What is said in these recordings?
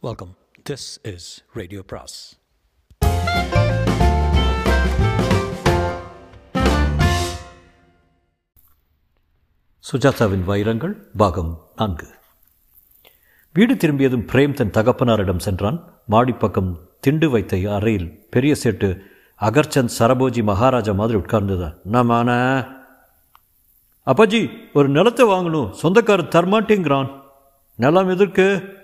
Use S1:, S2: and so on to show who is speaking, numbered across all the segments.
S1: Welcome this is radio பிராஸ் சுஜாதாவின் வைரங்கள் பாகம் நான்கு. வீடு திரும்பியதும் பிரேம் தன் தகப்பனாரிடம் சென்றான். மாடிப்பக்கம் திண்டு வைத்த அறையில் பெரிய சேட்டு அகர்ச்சந்த் சரபோஜி மகாராஜா மாதிரி உட்கார்ந்துதான் நம்மான அப்பாஜி ஒரு நிலத்தை வாங்கணும். சொந்தக்காரர் தரமாட்டேங்கிறான். நிலம் எதற்கு?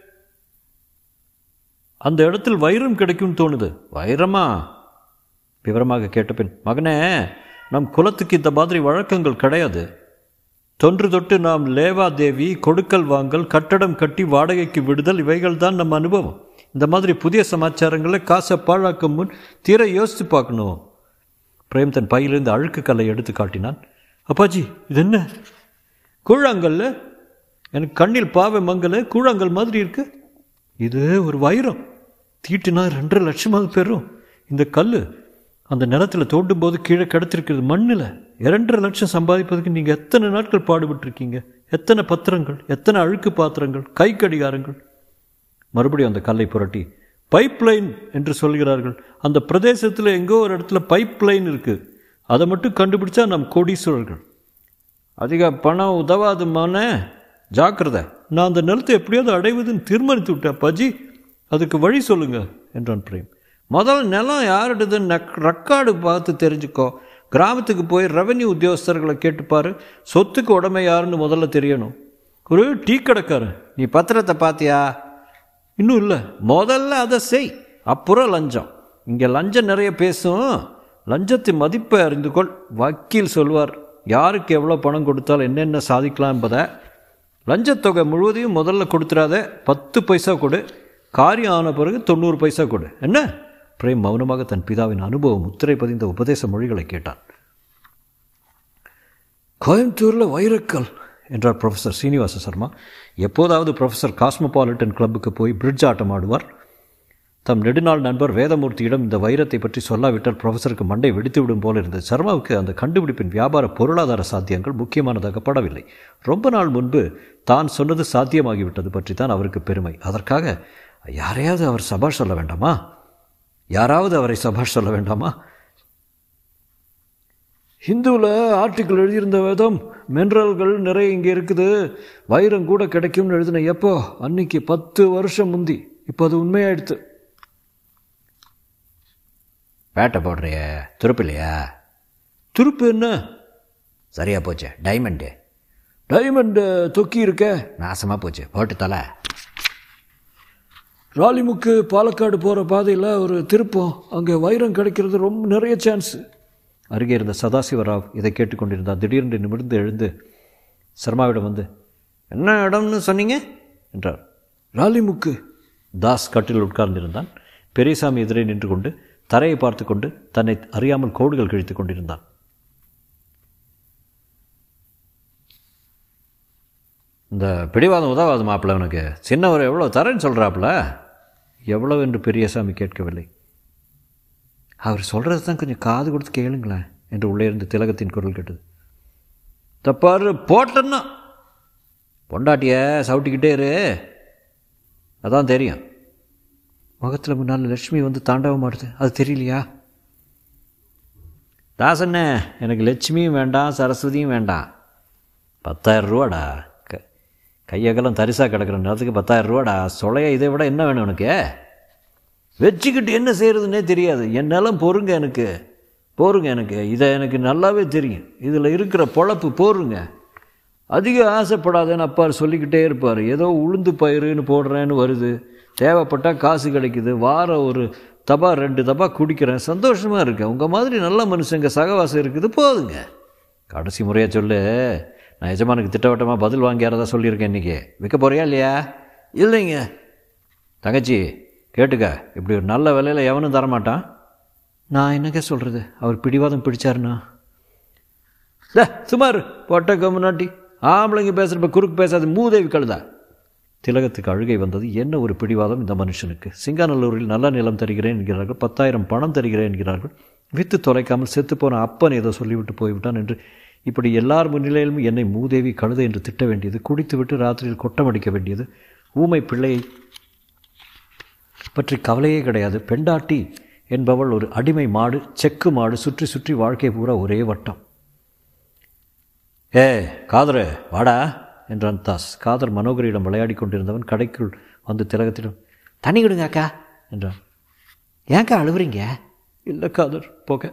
S1: அந்த இடத்தில் வைரம் கிடைக்கும்னு தோணுது. வைரமா? விவரமாக கேட்டபின் மகனே நம் குலத்துக்கு இந்த மாதிரி வழக்கங்கள் கிடையாது. தொன்று தொட்டு நாம் லேவாதேவி கொடுக்கல் வாங்கல் கட்டடம் கட்டி வாடகைக்கு விடுதல் இவைகள் தான் நம்ம அனுபவம். இந்த மாதிரி புதிய சமாச்சாரங்களை காசை பாழாக்கும் முன் தீர யோசித்து பார்க்கணும். பிரேம் தன் பையிலிருந்து அழுக்கு கல்லை எடுத்து காட்டினான். அப்பாஜி இது என்ன? கூழாங்கல்ல? எனக்கு கண்ணில் பாவை மங்கல கூழாங்கல் மாதிரி இருக்கு. இது ஒரு வைரம். தீட்டுனா ரெண்டரை லட்சமாக பெறும். இந்த கல் அந்த நிலத்தில் தோண்டும் போது கீழே கிடத்திருக்கிறது மண்ணில். இரண்டரை லட்சம் சம்பாதிப்பதற்கு நீங்கள் எத்தனை நாட்கள் பாடுபட்டிருக்கீங்க? எத்தனை பத்திரங்கள்? எத்தனை அழுக்கு பாத்திரங்கள்? கை கடிகாரங்கள்? மறுபடியும் அந்த கல்லை புரட்டி பைப் லைன் என்று சொல்கிறார்கள். அந்த பிரதேசத்தில் எங்கோ ஒரு இடத்துல பைப் லைன் இருக்குது அதை மட்டும் கண்டுபிடிச்சா நம் கோடீஸ்வரர்கள். அதிக பணம் உதவாதுமான ஜாக்கிரதை. நான் அந்த நிலத்தை எப்படியாவது அடைவதுன்னு தீர்மானித்து விட்டேன் பஜி. அதுக்கு வழி சொல்லுங்க என்றான் பிரேம். முதல் நிலம் யாருடுதுன்னு ரெக்கார்டு பார்த்து தெரிஞ்சுக்கோ. கிராமத்துக்கு போய் ரெவன்யூ உத்தியோகஸ்தர்களை கேட்டுப்பார் சொத்துக்கு உடமை யாருன்னு முதல்ல தெரியணும். ஒரு டீ கடைக்காரன் நீ பத்திரத்தை பார்த்தியா இன்னும் இல்லை. முதல்ல அதை செய். அப்புறம் லஞ்சம். இங்கே லஞ்சம் நிறைய பேசும். லஞ்சத்தின் மதிப்பை அறிந்து கொள். வக்கீல் சொல்வார் யாருக்கு எவ்வளோ பணம் கொடுத்தால் என்னென்ன சாதிக்கலாம் என்பதை. லஞ்சத்தொகை முழுவதையும் முதல்ல கொடுத்துடாத பத்து பைசா கொடு. காரியம் ஆன பிறகு தொண்ணூறு பைசா கொடு. என்ன? பிரேம் மௌனமாக தன் பிதாவின் அனுபவம் முத்திரை பதிந்த உபதேச மொழிகளை கேட்டான். கோயம்புத்தூரில் வைரக்கல் என்றார் ப்ரொஃபஸர் சீனிவாச சர்மா. எப்போதாவது ப்ரொஃபஸர் காஸ்மோபாலிட்டன் கிளப்புக்கு போய் பிரிட்ஜ் ஆட்டம் ஆடுவார். தம் நெடுநாள் நண்பர் வேதமூர்த்தியிடம் இந்த வைரத்தை பற்றி சொல்லாவிட்டால் ப்ரொஃபஸருக்கு மண்டை வெடித்துவிடும் போல இருந்தது. சர்மாவுக்கு அந்த கண்டுபிடிப்பின் வியாபார பொருளாதார சாத்தியங்கள் முக்கியமானதாக படவில்லை. ரொம்ப நாள் முன்பு தான் சொன்னது சாத்தியமாகிவிட்டது பற்றி தான் அவருக்கு பெருமை. அதற்காக யாரையாவது அவர் சபாஷ் சொல்ல வேண்டாமா? யாராவது அவரை சபாஷ் சொல்ல வேண்டாமா? ஹிந்துவில் ஆர்டிக்கிள் எழுதியிருந்த வேதம் மினரல்கள் நிறைய இங்கே இருக்குது வைரம் கூட கிடைக்கும்னு எழுதின எப்போ? அன்னைக்கு பத்து வருஷம் முந்தி. இப்போ அது உண்மையாயிடுத்து.
S2: வேட்டை போடுறிய துருப்பு இல்லையா?
S1: துருப்பு என்ன?
S2: சரியாக போச்சு டைமண்டு
S1: டைமண்டு தொக்கி இருக்க
S2: நாசமாக போச்சு போட்டு தலை.
S1: ராலிமுக்கு பாலக்காடு போகிற பாதையில் ஒரு திருப்பம். அங்கே வைரம் கிடைக்கிறது ரொம்ப நிறைய சான்ஸ் அருகே இருந்த சதாசிவராவ் இதை கேட்டுக்கொண்டிருந்தார். திடீரென்று நிமிர்ந்து எழுந்து சர்மாவிடம் வந்து
S2: என்ன இடம்னு சொன்னீங்க?
S1: என்றார். ராலிமுக்கு தாஸ் கட்டில் உட்கார்ந்திருந்தான். பெரியசாமி எதிரே நின்று கொண்டு தரையை பார்த்து கொண்டு தன்னை அறியாமல் கோடுகள் கிழித்து கொண்டிருந்தான்.
S2: இந்த பிடிவாதம் உதவாது மாப்பிள்ள உனக்கு. சின்னவர் எவ்வளோ தரேன்னு சொல்கிறாப்புல
S1: எவ்வளவு என்று பெரியசாமி கேட்கவில்லை. அவர் சொல்கிறது தான் கொஞ்சம் காது கொடுத்து கேளுங்களேன் என்று உள்ளே இருந்து திலகத்தின் குரல் கேட்டது.
S2: தப்பாரு போட்டன்னா. பொண்டாட்டிய சவுட்டிக்கிட்டே இரு. அதான் தெரியும்.
S1: முகத்தில் முன்னால் லட்சுமி வந்து தாண்டவம் ஆடுது அது தெரியலையா?
S2: தாசண்ணே எனக்கு லட்சுமியும் வேண்டாம் சரஸ்வதியும் வேண்டாம். பத்தாயிரம் ரூபாடா. கையகலம் தரிசாக கிடக்கிற நேரத்துக்கு பத்தாயிரம் ரூபாடா. சொலைய இதை விட என்ன வேணும் உனக்கு? வச்சுக்கிட்டு என்ன செய்கிறதுனே தெரியாது. என்னெல்லாம் பொறுங்க எனக்கு. போருங்க எனக்கு. இதை எனக்கு நல்லாவே தெரியும். இதில் இருக்கிற பொழப்பு போருங்க. அதிக ஆசைப்படாதேன்னு அப்பார் சொல்லிக்கிட்டே இருப்பார். ஏதோ உளுந்து பயிருன்னு போடுறேன்னு வருது. தேவைப்பட்டால் காசு கிடைக்குது. வாரம் ஒரு தபா ரெண்டு தபா குடிக்கிறேன். சந்தோஷமாக இருக்கேன். உங்கள் மாதிரி நல்ல மனுஷங்க சகவாசம் இருக்குது. போதுங்க. கடைசி முறையாக சொல்லு. நான் எஜமானுக்கு திட்டவட்டமாக பதில் வாங்கியாரதா சொல்லியிருக்கேன் இன்றைக்கி விற்க போறியா இல்லையா? இல்லைங்க. தங்கச்சி கேட்டுக்க. இப்படி ஒரு நல்ல விலையில் எவனும் தரமாட்டான்?
S1: நான் என்னங்க சொல்கிறது அவர் பிடிவாதம் பிடிச்சாருண்ணா
S2: சுமார் பொட்ட கம்முனாட்டி ஆம்பளைங்க பேசுகிறப்ப குறுக்கு பேசாது மூதேவி கழுதா
S1: திலகத்துக்கு அழுகை வந்தது என்ன ஒரு பிடிவாதம் இந்த மனுஷனுக்கு? சிங்காநல்லூரில் நல்ல நிலம் தருகிறேன் என்கிறார்கள் பத்தாயிரம் பணம் தருகிறேன் என்கிறார்கள். வித்து தொலைக்காமல் செத்துப்போன அப்பன் ஏதோ சொல்லிவிட்டு போய்விட்டான் என்று இப்படி எல்லார் முன்னிலையிலும் என்னை மூதேவி கழுதை என்று திட்ட வேண்டியது குடித்துவிட்டு ராத்திரியில் கொட்டமடிக்க வேண்டியது. ஊமை பிள்ளையை
S2: பற்றி கவலையே கிடையாது. பெண்டாட்டி என்பவள் ஒரு அடிமை மாடு செக்கு மாடு சுற்றி சுற்றி வாழ்க்கை பூரா ஒரே வட்டம். ஏ காதரு வாடா என்றான் தாஸ். காதர் மனோகரியிடம் விளையாடி கொண்டிருந்தவன் கடைக்குள் வந்து திலகத்திடம் தண்ணி கொடுங்க அக்கா என்றான். ஏன்க்கா அழுவுறீங்க? இல்லை காதர் போக.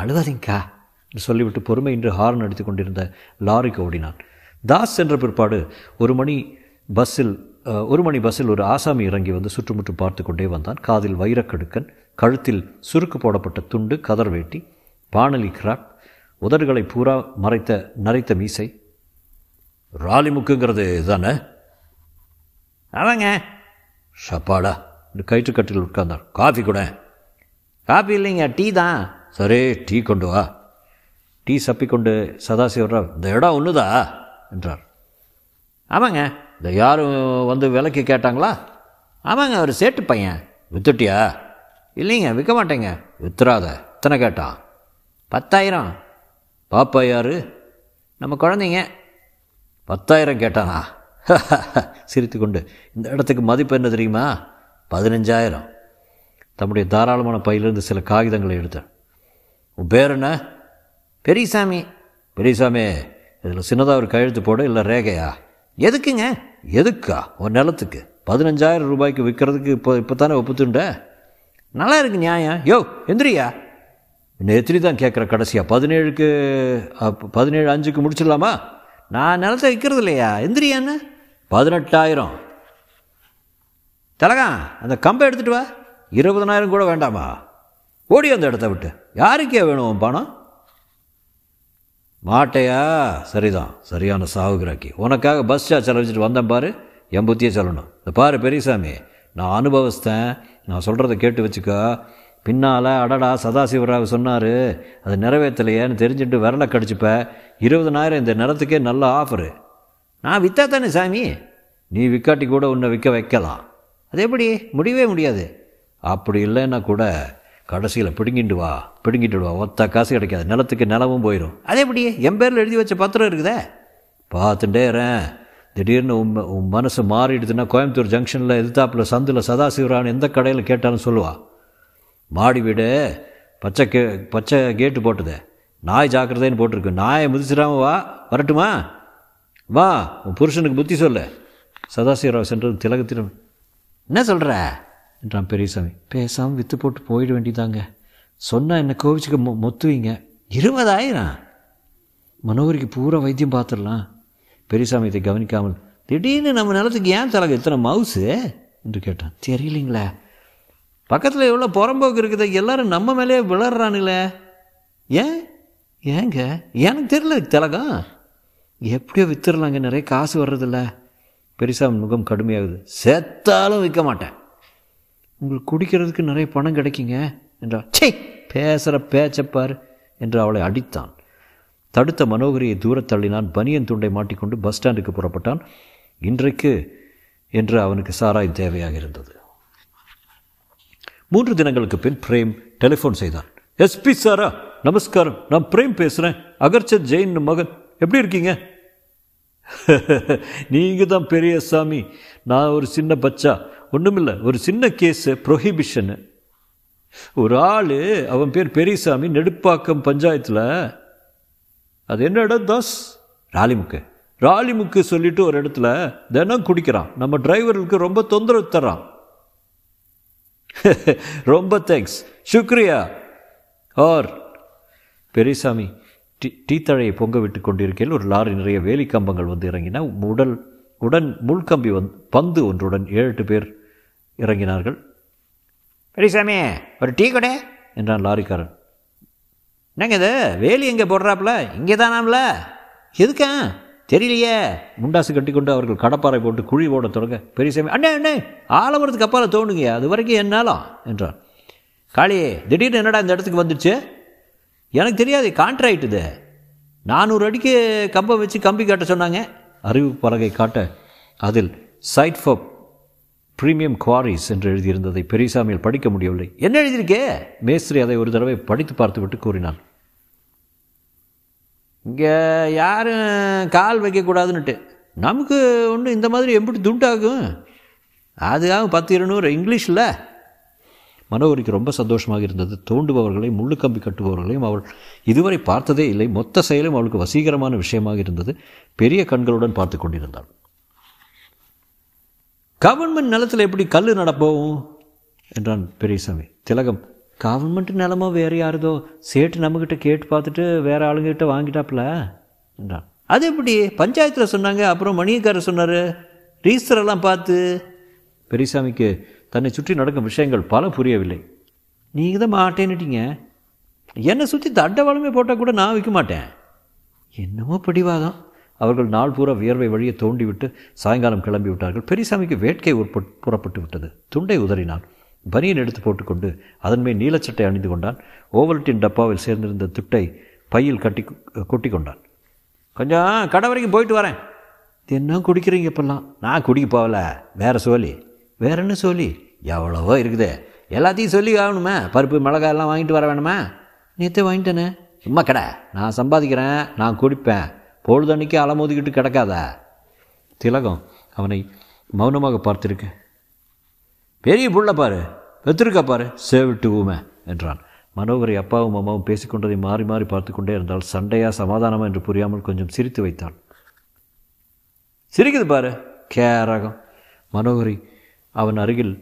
S2: அழுவாதீங்கக்கா. என்று சொல்லிவிட்டு பொறுமை இன்று ஹார்ன் அடித்து கொண்டிருந்த லாரிக்கு ஓடினான். தாஸ் சென்ற பிற்பாடு ஒரு மணி பஸ்ஸில் ஒரு மணி பஸ்ஸில் ஒரு ஆசாமி இறங்கி வந்து சுற்றுமுற்றும் பார்த்து கொண்டே வந்தான். காதில் வைரக்கடுக்கன் கழுத்தில் சுருக்கு போடப்பட்ட துண்டு கதர் வேட்டி பானலி கிராப் உதடுகளை பூரா மறைத்த நரைத்த மீசை. ராலி முக்குங்கிறது தானே
S1: ஆமாங்க.
S2: ஷப்பாடா இந்த கயிற்றுக்கட்டில் உட்கார்ந்தார். காஃபி கூட.
S1: காப்பி இல்லைங்க டீ தான்.
S2: சரி டீ கொண்டு வா. டீ சப்பிக்கொண்டு சதாசிவராவ் இந்த இடம் ஒன்றுதா என்றார்.
S1: ஆமாங்க.
S2: இந்த யாரும் வந்து விலைக்கு கேட்டாங்களா?
S1: ஆமாங்க ஒரு சேட்டு பையன்.
S2: வித்துட்டியா?
S1: இல்லைங்க விற்க மாட்டேங்க.
S2: வித்துறாத. எத்தனை கேட்டான்?
S1: பத்தாயிரம்.
S2: பாப்பா யாரு?
S1: நம்ம குழந்தைங்க.
S2: பத்தாயிரம் கேட்டானா? சிரித்து கொண்டு இந்த இடத்துக்கு மதிப்பு என்ன தெரியுமா? பதினஞ்சாயிரம். தம்முடைய தாராளமான பையிலிருந்து சில காகிதங்களை எடுத்தார் உன் பேர் என்ன?
S1: பெரியசாமி
S2: பெரியசாமி இதில் சின்னதாக ஒரு கையெழுத்து போட இல்லை ரேகையா?
S1: எதுக்குங்க?
S2: எதுக்கா? ஒரு நிலத்துக்கு. பதினஞ்சாயிரம் ரூபாய்க்கு விற்கிறதுக்கு இப்போ இப்போ தானே ஒப்புத்துண்ட?
S1: நல்லா இருக்கு நியாயம். யோ எந்திரியா?
S2: இன்னும் எத்தனை தான் கேட்குற கடைசியாக பதினேழுக்கு பதினேழு அஞ்சுக்கு முடிச்சிடலாமா?
S1: நான் நிலத்தை விற்கிறது இல்லையா? எந்திரியான்னு
S2: பதினெட்டாயிரம்.
S1: தலகா அந்த கம்பை எடுத்துகிட்டு வா.
S2: இருபதனாயிரம் கூட வேண்டாமா? ஓடி அந்த இடத்த விட்டு. யாருக்கே வேணும் பணம்? மாட்டையா? சரிதான். சரியான சாவுகிராக்கி உனக்காக பஸ் சார்ஜ் செலவிச்சுட்டு வந்தேன் பாரு. என் புத்தியே சொல்லணும். இந்த பாரு பெரியசாமி. நான் அனுபவஸ்தேன் நான் சொல்கிறத கேட்டு வச்சுக்கோ. பின்னால் அடடா சதாசிவராவ் சொன்னார். அது நிறைவேற்றலையேன்னு தெரிஞ்சுட்டு விரலை கடிச்சுப்ப. இருபதனாயிரம் இந்த நிறத்துக்கே நல்ல ஆஃபரு
S1: நான் விற்றா தானே சாமி?
S2: நீ விற்காட்டி கூட உன்னை விற்க வைக்கலாம்.
S1: அது எப்படி? முடியவே முடியாது.
S2: அப்படி இல்லைன்னா கூட கடைசியில் பிடுங்கிட்டு வா பிடுங்கிட்டு வா. ஒத்த காசு கிடைக்காது. நிலத்துக்கு நிலமும் போயிடும்
S1: அதே எப்படி? என் பேரில் எழுதி வச்ச பத்திரம் இருக்குதே.
S2: பார்த்துட்டே திடீர்னு உன் உன் மனசு மாறிடுதுன்னா கோயம்புத்தூர் ஜங்ஷனில் எதிர்த்தாப்பில் சந்தில் சதாசிவரான் எந்த கடையில் கேட்டாலும் சொல்லுவா. மாடி வீடு பச்சை கே பச்சை கேட்டு போட்டுதே. நாய் ஜாக்கிரதைன்னு போட்டிருக்கு. நாயை முதிச்சிடாம வா. வரட்டுமா? வா. உன் புருஷனுக்கு புத்தி சொல்லு. சதாசிவராவ் சென்றது திலகத்திடம்.
S1: என்ன சொல்கிற
S2: என்றான் பெரியசாமி. பேசாமல் விற்று போட்டு போயிட வேண்டியதாங்க. சொன்னால் என்ன கோவிச்சுக்க மொ மொத்துவீங்க.
S1: இருபதாயிரம்?
S2: மனோகரிக்கு பூரா வைத்தியம் பார்த்துடலாம். பெரியசாமி இதை கவனிக்காமல்
S1: திடீர்னு நம்ம நிலத்துக்கு ஏன் தலக இத்தனை மவுசு?
S2: என்று கேட்டான். தெரியலிங்களே.
S1: பக்கத்தில் எவ்வளோ புறம்போக்கு இருக்குது? எல்லாரும் நம்ம மேலே விளறானுங்களே ஏன்?
S2: ஏங்க?
S1: எனக்கு தெரியல திலகம்
S2: எப்படியோ வித்துடலாங்க. நிறைய காசு வர்றதில்ல. பெரிசா முகம் கடுமையாகுது.
S1: செத்தாலும் விற்க மாட்டேன்.
S2: உங்களுக்கு குடிக்கிறதுக்கு நிறைய பணம் கிடைக்குங்க என்றார் சே பேசுகிற பேச்சப்பார் என்று அவளை அடித்தான். தடுத்த மனோகரியை தூரத் தள்ளினான். பனியன் துண்டை மாட்டிக்கொண்டு பஸ் ஸ்டாண்டுக்கு புறப்பட்டான். இன்றைக்கு என்று அவனுக்கு சாராய் தேவையாக இருந்தது. மூன்று தினங்களுக்கு பின் பிரேம் டெலிஃபோன் செய்தான். எஸ்பி சாரா நமஸ்காரம். நான் பிரேம் பேசுகிறேன் அகர்ச்சத் ஜெயின் மகன். எப்படி இருக்கீங்க? நீங்கள் தான் பெரிய சாமி. நான் ஒரு சின்ன பச்சா. ஒன்றுமில்லை ஒரு சின்ன கேஸு ப்ரொஹிபிஷனு ஒரு ஆள் அவன் பேர் பெரியசாமி நெடுப்பாக்கம் பஞ்சாயத்தில் அது என்ன இடம்? தாஸ்? ராலிமுக்கு. ராலிமுக்கு சொல்லிட்டு ஒரு இடத்துல தினம் குடிக்கிறான். நம்ம டிரைவர்களுக்கு ரொம்ப தொந்தரவு தர்றான். ரொம்ப தேங்க்ஸ் சுக்ரியா. ஆர். பெரியசாமி டீ டீத்தழையை பொங்க விட்டு கொண்டிருக்கையில் ஒரு லாரி நிறைய வேலி கம்பங்கள் வந்து இறங்கின. உடல் உடன் முள்கம்பி வந் பந்து ஒன்றுடன் ஏழு எட்டு பேர் இறங்கினார்கள்.
S1: பெரியசாமி ஒரு டீ கடை.
S2: என்றான் லாரிக்காரன்.
S1: என்னங்க இது? வேலி எங்கே போடுறாப்புல? இங்கே தானாம்ல? எதுக்கா? தெரியலையே.
S2: முண்டாசு கட்டிக்கொண்டு அவர்கள் கடப்பாறை போட்டு குழி போட தொடங்க பெரியசாமி அண்ணே அண்ணே ஆலமரத்துக்கு அப்பால தோணுங்க அது வரைக்கும் என்னாலும் என்றான்.
S1: காளி திடீர்னு என்னடா இந்த இடத்துக்கு வந்துடுச்சு? எனக்கு தெரியாது கான்ட்ராக்ட் இது நானூறு அடிக்கு கம்பை வச்சு கம்பி காட்ட சொன்னாங்க.
S2: அறிவு பலகை காட்ட அதில் சைட் ஃபார் பிரீமியம் குவாரிஸ் என்று எழுதியிருந்ததை பெரியசாமியில் படிக்க முடியவில்லை.
S1: என்ன எழுதியிருக்கே?
S2: மேஸ்திரி அதை ஒரு தடவை படித்து பார்த்துவிட்டு கூறினான்
S1: இங்கே யாரும் கால் வைக்கக்கூடாதுன்னுட்டு. நமக்கு ஒன்று இந்த மாதிரி எப்படி துண்டாகும்
S2: அதுக்காக பத்து இருநூறு இங்கிலீஷில். மனோகரிக்கு ரொம்ப சந்தோஷமாக இருந்தது. தோண்டுபவர்களையும் முள்ளு கம்பி கட்டுபவர்களையும் அவள் இதுவரை பார்த்ததே இல்லை. மொத்த செயலும் அவளுக்கு வசீகரமான விஷயமாக இருந்தது. பெரிய கண்களுடன் பார்த்து கொண்டிருந்தாள். கவர்மெண்ட் நிலத்தில் எப்படி கல் நடப்போம்? என்றான் பெரியசாமி. திலகம் கவர்மெண்ட் நிலமோ வேறு யாருதோ? சேட்டு நம்மக்கிட்ட கேட்டு பார்த்துட்டு வேறு ஆளுங்கிட்ட வாங்கிட்டாப்புல? என்றான். அது எப்படி? பஞ்சாயத்தில் சொன்னாங்க அப்புறம் மணியக்காரர் சொன்னார். ரீஸ்தரெல்லாம் பார்த்து. பெரியசாமிக்கு தன்னை சுற்றி நடக்கும் விஷயங்கள் பல புரியவில்லை. நீங்கள் தான் மாட்டேன்னுட்டீங்க. என்னை சுற்றி தண்டவாளமே போட்டால் கூட நான் விற்க மாட்டேன். என்னமோ பிடிவாதம். அவர்கள் நாள் பூரா வியர்வை வழியை தோண்டிவிட்டு சாயங்காலம் கிளம்பி விட்டார்கள் பெரியசாமிக்கு வேட்கை புறப்பட்டு விட்டது துண்டை உதறினான். பனியன் எடுத்து போட்டுக்கொண்டு அதன்மே நீலச்சட்டை அணிந்து கொண்டான். ஓவல்டின் டப்பாவில் சேர்ந்திருந்த துட்டை பையில் கட்டி கொட்டி கொண்டான் கொஞ்சம் கடை வரைக்கும் போயிட்டு வரேன். என்ன குடிக்கிறீங்க இப்பெல்லாம். நான் குடிக்க போகல. வேறு சோலி வேற என்ன சோழி எவ்வளவோ இருக்குதே. எல்லாத்தையும் சொல்லி ஆகணுமே. பருப்பு மிளகாய் எல்லாம் வாங்கிட்டு வர வேணுமா. நேற்று வாங்கிட்டேனே. சும்மா கடை. நான் சம்பாதிக்கிறேன். நான் குடிப்பேன். பொழுதன்னைக்கு அலமோதிக்கிட்டு கிடக்காதா? திலகம் அவனை மௌனமாக பார்த்திருக்க. பெரிய புள்ள பாரு பெத்திருக்கா பாரு சேவிட்டு ஊமை என்றான். மனோகரை அப்பாவும் அம்மாவும் பேசிக்கொண்டதை மாறி மாறி பார்த்து கொண்டே இருந்தால் சண்டையா சமாதானமா என்று புரியாமல் கொஞ்சம் சிரித்து வைத்தாள் சிரிக்குது பாரு கேரகம் மனோகரி அவன் அருகில்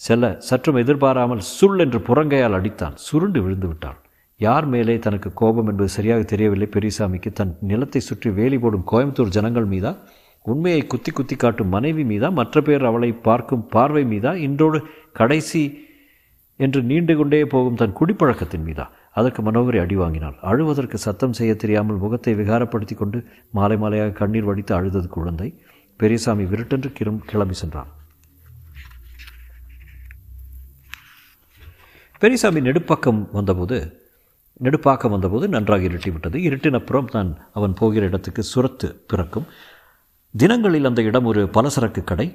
S2: செல்ல சற்றும் எதிர்பாராமல் சுள் என்று புறங்கையால் அடித்தான். சுருண்டு விழுந்து விட்டாள் யார் மேலே தனக்கு கோபம் என்பது சரியாக தெரியவில்லை. பெரியசாமிக்கு தன் நிலத்தை சுற்றி வேலி போடும் கோயம்புத்தூர் ஜனங்கள் மீதா உண்மையை குத்தி குத்தி காட்டும் மனைவி மீதா மற்ற பேர் அவளை பார்க்கும் பார்வை மீதா இன்றோடு கடைசி என்று நீண்டு கொண்டே போகும் தன் குடிப்பழக்கத்தின் மீதா. அதற்கு மனோகரி அடி வாங்கினாள். அழுவதற்கு சத்தம் செய்ய தெரியாமல் முகத்தை விகாரப்படுத்தி கொண்டு மாலை மாலையாக கண்ணீர் வடித்து அழுதது குழந்தை. பெரியசாமி விருட்டென்று கிரும் கிளம்பி சென்றான். பெரியசாமி நெடுப்பக்கம் வந்தபோது நெடுப்பாக்கம் வந்தபோது நன்றாக இருட்டிவிட்டது. இருட்டினப்புறம் தான் அவன் போகிற இடத்துக்கு சுரத்து பிறக்கும். தினங்களில் அந்த இடம் ஒரு பலசரக்கு கடை.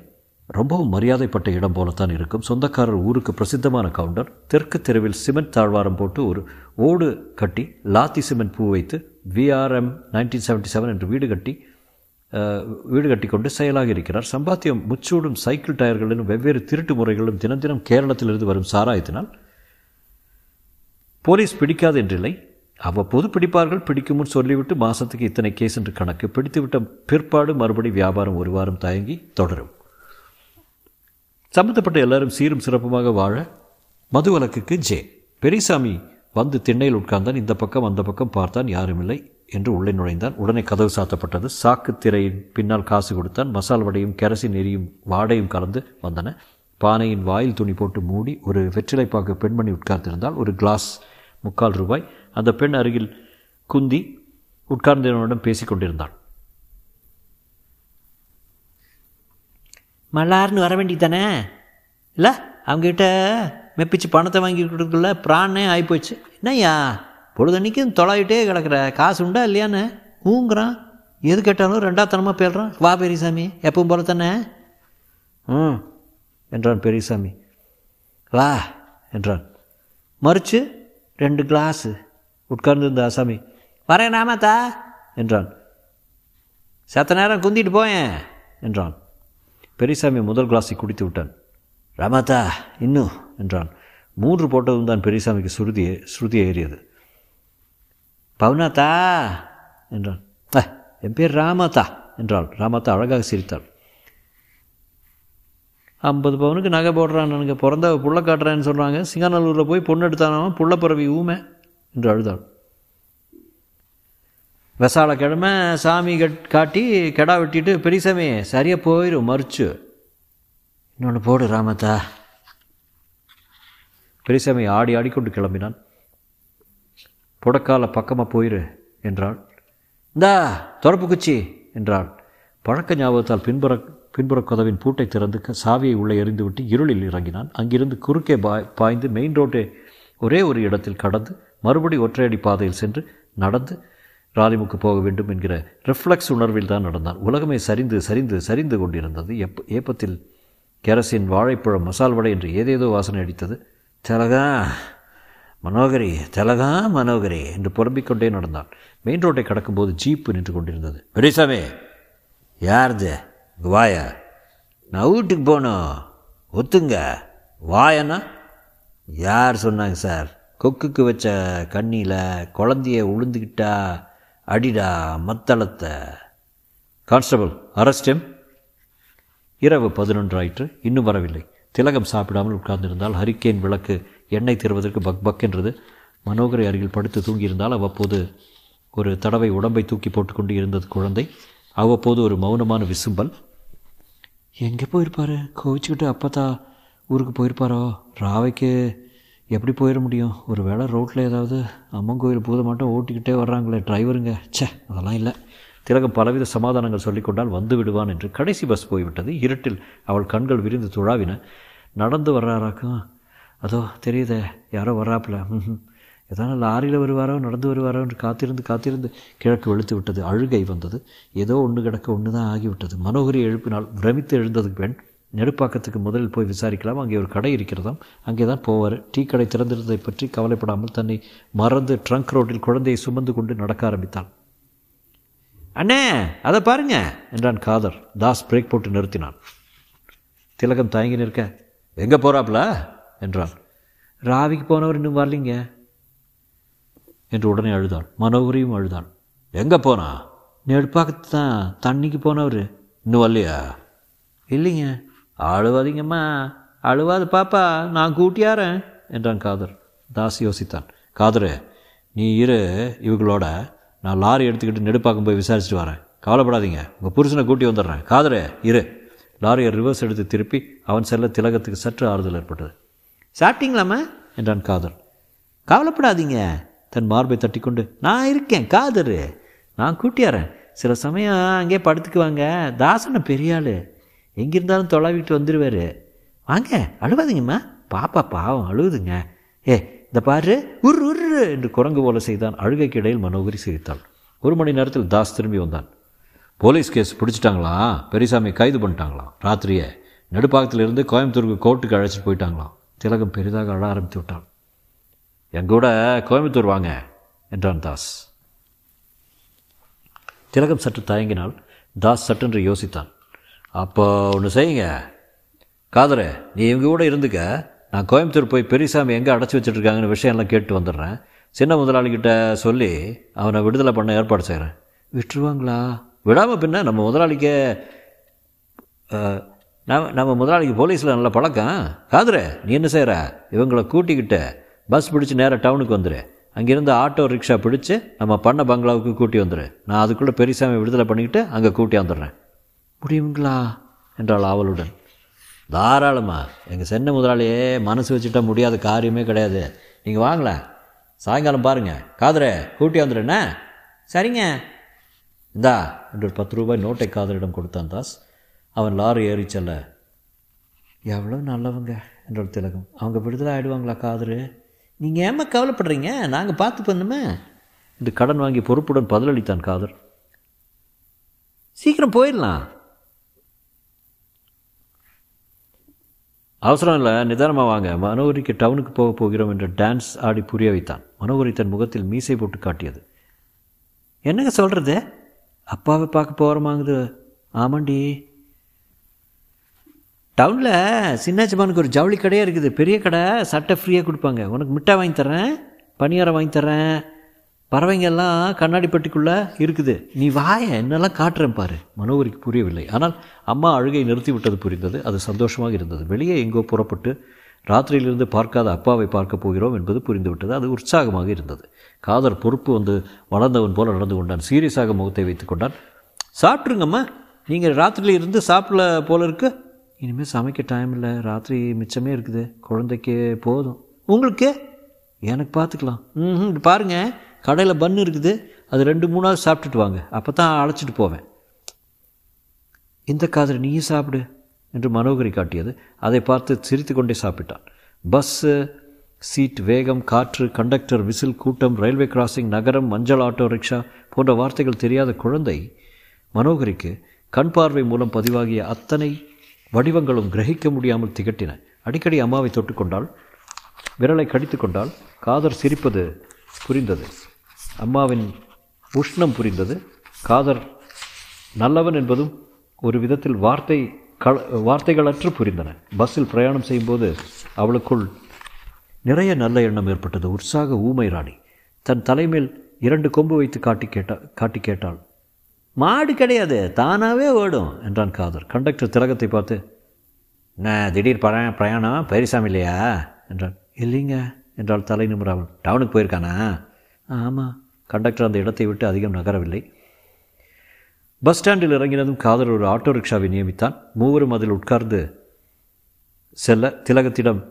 S2: ரொம்பவும் மரியாதைப்பட்ட இடம் போலத்தான் இருக்கும். சொந்தக்காரர் ஊருக்கு பிரசித்தமான கவுண்டர். தெற்கு தெருவில் சிமெண்ட் தாழ்வாரம் போட்டு ஒரு ஓடு கட்டி லாத்தி சிமெண்ட் பூ வைத்து விஆர்எம் நைன்டீன் செவன்ட்டி செவன் என்று வீடு கட்டி வீடு கட்டி கொண்டு செயலாக இருக்கிறார். சம்பாத்தியம் முச்சூடும் சைக்கிள் டயர்களிலும் வெவ்வேறு திருட்டு முறைகளும் தினம் தினம் கேரளத்திலிருந்து வரும் சாராயத்தினால் போலீஸ் பிடிக்காது என்றில்லை. அவ்வப்போது பிடிப்பார்கள் பிடிக்கும்னு சொல்லிவிட்டு மாதத்துக்கு இத்தனை கேஸ் என்று கணக்கு பிடித்துவிட்ட பிற்பாடு மறுபடி வியாபாரம் ஒரு வாரம் தயங்கி தொடரும். சம்பந்தப்பட்ட எல்லாரும் சீரும் சிறப்புமாக வாழ மது வழக்குக்கு ஜே. பெரியசாமி வந்து திண்ணையில் உட்கார்ந்தான். இந்த பக்கம் அந்த பக்கம் பார்த்தான். யாரும் இல்லை என்று உள்ளே நுழைந்தான். உடனே கதவு சாத்தப்பட்டது. சாக்கு திரையின் பின்னால் காசு கொடுத்தான். மசால் வடையும் கெரசின் எரியும் வாடையும் கலந்து வந்தன. பானையின் வாயில் துணி போட்டு மூடி ஒரு வெற்றிலைப்பாக்கு பெண்மணி உட்கார்ந்திருந்தால் ஒரு கிளாஸ் முக்கால் ரூபாய். அந்த பெண் அருகில் குந்தி உட்கார்ந்தவனிடம் பேசிக் கொண்டிருந்தாள்.
S3: மல்லார்னு வர வேண்டியதானே இல்லை அவங்ககிட்ட மெப்பிச்சு பணத்தை வாங்கி கொடுக்கல பிராணே ஆகிப்போச்சு என்னய்யா பொழுதன்னைக்கும் தொலையிட்டே கிடக்குற காசு உண்டா இல்லையான்னு ஊங்குறான். எது கேட்டாலும் ரெண்டாத்தனமாக போயிடுறான் வா பெரியசாமி எப்பவும் போல தானே?
S2: ம் என்றான் பெரியசாமி. வா என்றான்.
S3: மறிச்சு
S2: ரெண்டு கிளாஸு. உட்கார்ந்துருந்த அசாமி
S3: வரேன் நாமத்தா
S2: என்றான்.
S3: சத்த நேரம் குந்திட்டு போயேன்
S2: என்றான். பெரியசாமி முதல் கிளாஸை குடித்து விட்டான். ராமாத்தா இன்னும் என்றான். மூன்று போட்டதும் தான் பெரியசாமிக்கு சுருதியே ஸ்ருதி ஏறியது.
S3: பவுனாத்தா
S2: என்றான். என் பேர் ராமாத்தா என்றாள். ராமாத்தா அழகாக சிரித்தாள். ஐம்பது பவுனுக்கு நகை போடுறான் பிறந்த புள்ள காட்டுறேன்னு சொல்கிறாங்க சிங்காநல்லூரில் போய் பொண்ணு எடுத்தானவன் புள்ள பிறவி ஊமை என்று அழுதாள். விசாலக்கிழமை சாமி கட் காட்டி கெடா வெட்டிட்டு பெரியசாமி சரியாக போயிடும் மறிச்சு. இன்னொன்று போடு ராமத்தா. பெரியசாமி ஆடி ஆடிக்கொண்டு கிளம்பினான். புடக்கால பக்கமாக போயிரு என்றாள். இந்தா தொடப்பு குச்சி என்றாள். பழக்க ஞாபகத்தால் பின்புற பின்புற கதவின் பூட்டை திறந்து சாவியை உள்ளே எறிந்துவிட்டு இருளில் இறங்கினான். அங்கிருந்து குறுக்கே பாய் பாய்ந்து மெயின் ரோட்டை ஒரே ஒரு இடத்தில் கடந்து மறுபடி ஒற்றையடி பாதையில் சென்று நடந்து ராலிமுக்கு போக வேண்டும் என்கிற ரிஃப்ளெக்ஸ் உணர்வில் தான் நடந்தான். உலகமே சரிந்து சரிந்து சரிந்து கொண்டிருந்தது. எப் ஏப்பத்தில் கேரசின் வாழைப்பழம் மசால் வடை என்று ஏதேதோ வாசனை அடித்தது. திலகா மனோகரி திலகா மனோகரி என்று புலம்பிக் கொண்டே நடந்தான். மெயின் ரோட்டை கடக்கும்போது ஜீப்பு நின்று கொண்டிருந்தது. பெரியசாமி யார் ஜே வாயா. நான் வீட்டுக்கு போகணும். ஒத்துங்க. வாயண்ணா யார் சொன்னாங்க சார்? கொக்குக்கு வச்ச கண்ணியில் குழந்தைய உளுந்துக்கிட்டா அடிடா மத்தளத்தை.
S1: கான்ஸ்டபிள் அரஸ்டம் இரவு பதினொன்றாயிற்று. இன்னும் வரவில்லை. திலகம் சாப்பிடாமல் உட்கார்ந்திருந்தால் ஹரிக்கேன் விளக்கு எண்ணெய் தருவதற்கு பக் பக் என்றது. மனோகரை அருகில் படுத்து தூங்கியிருந்தால் அவ்வப்போது ஒரு தடவை உடம்பை தூக்கி போட்டுக்கொண்டு இருந்தது குழந்தை. அவ்வப்போது ஒரு மௌனமான விசும்பல். எங்கே போயிருப்பாரு? கோவிச்சுக்கிட்டு அப்பத்தா ஊருக்கு போயிருப்பாரோ? ராவைக்கு எப்படி போயிட முடியும்? ஒரு வேளை ரோட்டில் ஏதாவது அம்மன் கோயில் பூத மாட்டம் ஓட்டிக்கிட்டே வர்றாங்களே டிரைவருங்க. ச்சே அதெல்லாம் இல்லை. திலகம் பலவித சமாதானங்கள் சொல்லிக்கொண்டால் வந்து விடுவான் என்று கடைசி பஸ் போய்விட்டது. இருட்டில் அவள் கண்கள் விரிந்து துழாவின. நடந்து வர்றாராக்கும்? அதோ தெரியுதே யாரோ வர்றாப்புல. ம் ஏதாவது லாரியில் வருவாரோ நடந்து வருவாரோ என்று காத்திருந்து காத்திருந்து கிழக்கு வெளுத்து விட்டது அழுகை வந்தது. ஏதோ ஒன்று கிடக்க ஒன்று தான் ஆகிவிட்டது. மனோகரி எழுப்பினால் பிரமித்து எழுந்ததுக்கு பெண். நெடுப்பாக்கத்துக்கு முதலில் போய் விசாரிக்கலாம். அங்கே ஒரு கடை இருக்கிறதாம். அங்கே தான் போவார். டீ கடை திறந்திருந்ததை பற்றி கவலைப்படாமல் தன்னை மறந்து ட்ரங்க் ரோட்டில் குழந்தையை சுமந்து கொண்டு நடக்க ஆரம்பித்தான். அண்ணே அதை பாருங்க என்றான் காதர். தாஸ் பிரேக் போட்டு நிறுத்தினான். திலகம் தயங்கி நிற்க எங்கே போகிறாப்ல என்றான். ராவிக்கு போனவர் இன்னும் வரலிங்க. என்று உடனே அழுதாள். மனோகரியும் அழுதாள். எங்கே போனா? நெடுப்பாக்கத்து தான் தண்ணிக்கு போனவர். இன்னும் வரலையா? இல்லைங்க. அழுவாதீங்கம்மா. அழுவாது பாப்பா. நான் கூட்டியாரேன் என்றான் காதர். தாஸ் யோசித்தான். காதரு நீ இரு. இவங்களோட நான் லாரி எடுத்துக்கிட்டு நெடுப்பாக்கம் போய் விசாரிச்சுட்டு வரேன். கவலைப்படாதீங்க. உங்கள் புருஷனை கூட்டி வந்துடுறேன். காதரு இரு. லாரியை ரிவர்ஸ் எடுத்து திருப்பி அவன் செல்ல திலகத்துக்கு சற்று ஆறுதல் ஏற்பட்டது. சாப்பிட்டீங்களாம்மா? என்றான் காதர். கவலைப்படாதீங்க. தன் மார்பை தட்டிக்கொண்டு நான் இருக்கேன் காதரு. நான் கூட்டியாரேன். சில சமயம் அங்கே படுத்துக்குவாங்க தாசனை பெரிய ஆள். எங்கிருந்தாலும் தொலைவிட்டு வந்துடுவார் வாங்க அழுவாதீங்கம்மா. பாப்பா பாவம் அழுவுதுங்க ஏ இந்த பாரு உரு உரு என்று குரங்கு போல செய்தான். அழுகைக்கு இடையில் மனோகரி சிரித்தாள். ஒரு மணி நேரத்தில் தாஸ் திரும்பி வந்தான். போலீஸ் கேஸ் பிடிச்சிட்டாங்களாம் பெரியசாமி கைது பண்ணிட்டாங்களாம் ராத்திரியே. நடுப்பாக்கத்திலிருந்து கோயம்புத்தூருக்கு கோர்ட்டுக்கு அழைச்சிட்டு போயிட்டாங்களாம். திலகம் பெரிதாக அழ ஆரம்பித்து விட்டான். என் கூட கோயம்புத்தூர் வாங்க என்றான் தாஸ். திலகம் சற்று தயங்கினால் தாஸ் சட்டென்று யோசித்தான். அப்போ ஒன்று செய்யுங்க. காதரே நீ இவங்க கூட இருந்துக்க? நான் கோயம்புத்தூர் போய் பெரியசாமி எங்கே அடைச்சி வச்சுட்ருக்காங்கன்னு விஷயம்லாம் கேட்டு வந்துடுறேன். சின்ன முதலாளிகிட்ட சொல்லி அவனை விடுதலை பண்ண ஏற்பாடு செய்கிறேன் விட்டுருவாங்களா? விடாமல் பின்ன நம்ம முதலாளிக்கு நம்ம நம்ம முதலாளிக்கு போலீஸில் நல்ல பழக்கம். காதுரே நீ என்ன செய்கிற இவங்களை கூட்டிக்கிட்டு பஸ் பிடிச்சி நேராக டவுனுக்கு வந்துடு அங்கேருந்து ஆட்டோ ரிக்ஷா பிடிச்சி நம்ம பண்ண பங்களாவுக்கு கூட்டி வந்துடு நான் அதுக்குள்ளே பெரியசாமி விடுதலை பண்ணிக்கிட்டு அங்கே கூட்டி வந்துடுறேன். முடியுங்களா? என்றாள் ஆவலுடன். தாராளமாக எங்கள் சென்னை முதலாளியே மனசு வச்சுட்டா முடியாத காரியமே கிடையாது. நீங்கள் வாங்களேன் சாயங்காலம் பாருங்கள் காதரே கூட்டி வந்துடுண்ணே சரிங்க. இந்தா என்று ஒரு பத்து ரூபாய் நோட்டை காதலிடம் கொடுத்தான் தாஸ். அவன் லாரி ஏறி செல்ல. எவ்வளோ நல்லவங்க என்றாள் திலகம். அவங்க விடுதலை ஆகிடுவாங்களா காதரு? நீங்கள் ஏம்மா கவலைப்படுறீங்க? நாங்கள் பார்த்து பண்ணுமே என்று கடன் வாங்கி பொறுப்புடன் பதிலளித்தான் காதர். சீக்கிரம் போயிடலாம். அவசரம் இல்லை நிதானமாக வாங்க. மனோகரிக்கு டவுனுக்கு போக போகிறோம் என்று டான்ஸ் ஆடி புரிய வைத்தான். மனோகரி தன் முகத்தில் மீசை போட்டு காட்டியது. என்னங்க சொல்கிறது அப்பாவை பார்க்க போகிறோமாங்குது ஆமாண்டி. டவுனில் சின்னாச்சிமானுக்கு ஒரு ஜவுளி கடையாக இருக்குது. பெரிய கடை சட்டை ஃப்ரீயாக கொடுப்பாங்க. உனக்கு மிட்டாய் வாங்கி தரேன் பணியாரம் வாங்கி தரேன் பறவைங்க எல்லாம் கண்ணாடி பெட்டிக்குள்ளே இருக்குது. நீ வாய என்னெல்லாம் காட்டுறேன் பாரு. மனோகரிக்கு புரியவில்லை. ஆனால் அம்மா அழுகை நிறுத்தி விட்டது புரிந்தது. அது சந்தோஷமாக இருந்தது. வெளியே எங்கோ புறப்பட்டு ராத்திரியிலிருந்து பார்க்காத அப்பாவை பார்க்க போகிறோம் என்பது புரிந்துவிட்டது. அது உற்சாகமாக இருந்தது. காதர் பொறுப்பு வந்து வளர்ந்தவன் போல நடந்து கொண்டான். சீரியஸாக முகத்தை வைத்து கொண்டான். சாப்பிட்ருங்கம்மா நீங்கள் ராத்திரியில் இருந்து சாப்பிடல போல இருக்குது இனிமேல் சமைக்க டைம் இல்லை. ராத்திரி மிச்சமே இருக்குது. குழந்தைக்கு போதும். உங்களுக்கு? எனக்கு பார்த்துக்கலாம் ம் இது பாருங்கள் கடையில் பன்னு இருக்குது. அது ரெண்டு மூணாவது சாப்பிட்டுட்டு வாங்க. அப்போ தான் அழைச்சிட்டு போவேன். இந்த காதல் நீயும் சாப்பிடு? என்று மனோகரி காட்டியது. அதை பார்த்து சிரித்து கொண்டே சாப்பிட்டான். பஸ்ஸு சீட் வேகம் காற்று கண்டக்டர் விசில் கூட்டம் ரயில்வே கிராசிங் நகரம் மஞ்சள் ஆட்டோ ரிக்ஷா போன்ற வார்த்தைகள் தெரியாத குழந்தை மனோகரிக்கு கண் பார்வை மூலம் பதிவாகிய அத்தனை வடிவங்களும் கிரகிக்க முடியாமல் திகட்டின. அடிக்கடி அம்மாவை தொட்டுக்கொண்டால் விரலை கடித்து கொண்டால் காதர் சிரிப்பது புரிந்தது. அம்மாவின் உஷ்ணம் புரிந்தது. காதர் நல்லவன் என்பதும் ஒரு விதத்தில் வார்த்தை கள வார்த்தைகளற்று புரிந்தன. பஸ்ஸில் பிரயாணம் செய்யும்போது அவளுக்குள் நிறைய நல்ல எண்ணம் ஏற்பட்டது. உற்சாக ஊமை ராணி. தன் தலைமேல் இரண்டு கொம்பு வைத்து காட்டி கேட்டா காட்டி கேட்டாள்.
S3: மாடு கிடையாது தானாகவே ஓடும்
S1: என்றான் காதர். கண்டக்டர் திலகத்தை பார்த்து
S2: என்ன திடீர் பர பிரயாணம்? பெரியசாமி இல்லையா?
S1: என்றான். இல்லைங்க என்றாள் தலை நிமிராமல்
S2: டவுனுக்கு போயிருக்கானா?
S1: ஆமாம் கண்டக்டர் அந்த இடத்தை விட்டு அதிகம் நகரவில்லை. பஸ் ஸ்டாண்டில் இறங்கினதும் காதல் ஒரு ஆட்டோ ரிக்ஷாவை நியமித்தான். மூவரும் அதில் உட்கார்ந்து செல்ல திலகத்திடம்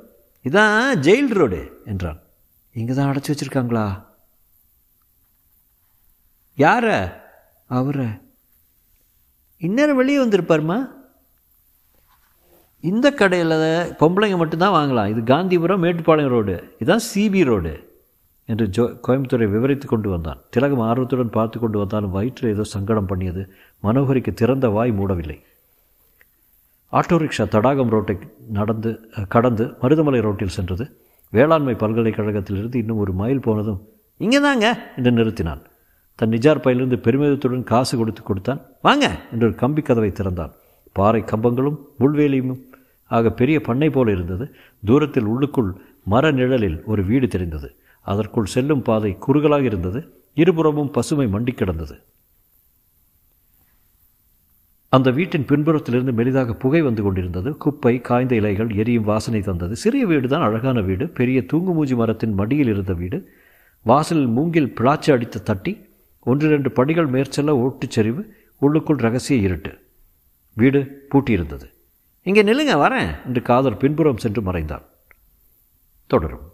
S3: இதான் ஜெயில் ரோடு
S1: என்றான். இங்கே தான் அடைச்சி வச்சிருக்காங்களா?
S3: யார?
S1: அவரை.
S3: இந்நேரம் வெளியே வந்திருப்பாருமா?
S1: இந்த கடையில் பொம்பளைங்க மட்டும்தான் வாங்கலாம். இது காந்திபுரம் மேட்டுப்பாளையம் ரோடு. இதுதான் சிபி ரோடு என்று ஜோ கோயம்புத்தூரை விவரித்து கொண்டு வந்தான். திலகம் ஆர்வத்துடன் பார்த்து கொண்டு வந்தாலும் வயிற்றில் ஏதோ சங்கடம் பண்ணியது. மனோகரிக்கு திறந்த வாய் மூடவில்லை. ஆட்டோ ரிக்ஷா தடாகம் ரோட்டை நடந்து கடந்து மருதமலை ரோட்டில் சென்றது. வேளாண்மை பல்கலைக்கழகத்திலிருந்து இன்னும் ஒரு மைல் போனதும் இங்கே தாங்க என்று நிறுத்தினான். தன் நிஜார் பையிலிருந்து பெருமிதத்துடன் காசு கொடுத்து கொடுத்தான். வாங்க! என்று ஒரு கம்பி கதவை திறந்தான். பாறை கம்பங்களும் முள்வேலியும் ஆக பெரிய பண்ணை போல இருந்தது. தூரத்தில் உள்ளுக்குள் மர நிழலில் ஒரு வீடு தெரிந்தது. அதற்குள் செல்லும் பாதை குறுகலாக இருந்தது. இருபுறமும் பசுமை மண்டி கிடந்தது. அந்த வீட்டின் பின்புறத்திலிருந்து மெலிதாக புகை வந்து கொண்டிருந்தது. குப்பை காய்ந்த இலைகள் எரியும் வாசனை தந்தது. சிறிய வீடு தான் அழகான வீடு. பெரிய தூங்குமூஞ்சி மரத்தின் மடியில் இருந்த வீடு. வாசலில் மூங்கில் பிளாச்சு அடித்து தட்டி. ஒன்று ரெண்டு படிகள் மேற்செல்ல ஓட்டுச்சரிவு உள்ளுக்குள் ரகசிய இருட்டு. வீடு பூட்டியிருந்தது. இங்கே நில்லுங்க வரேன் என்று காதர் பின்புறம் சென்று மறைந்தான். தொடரும்.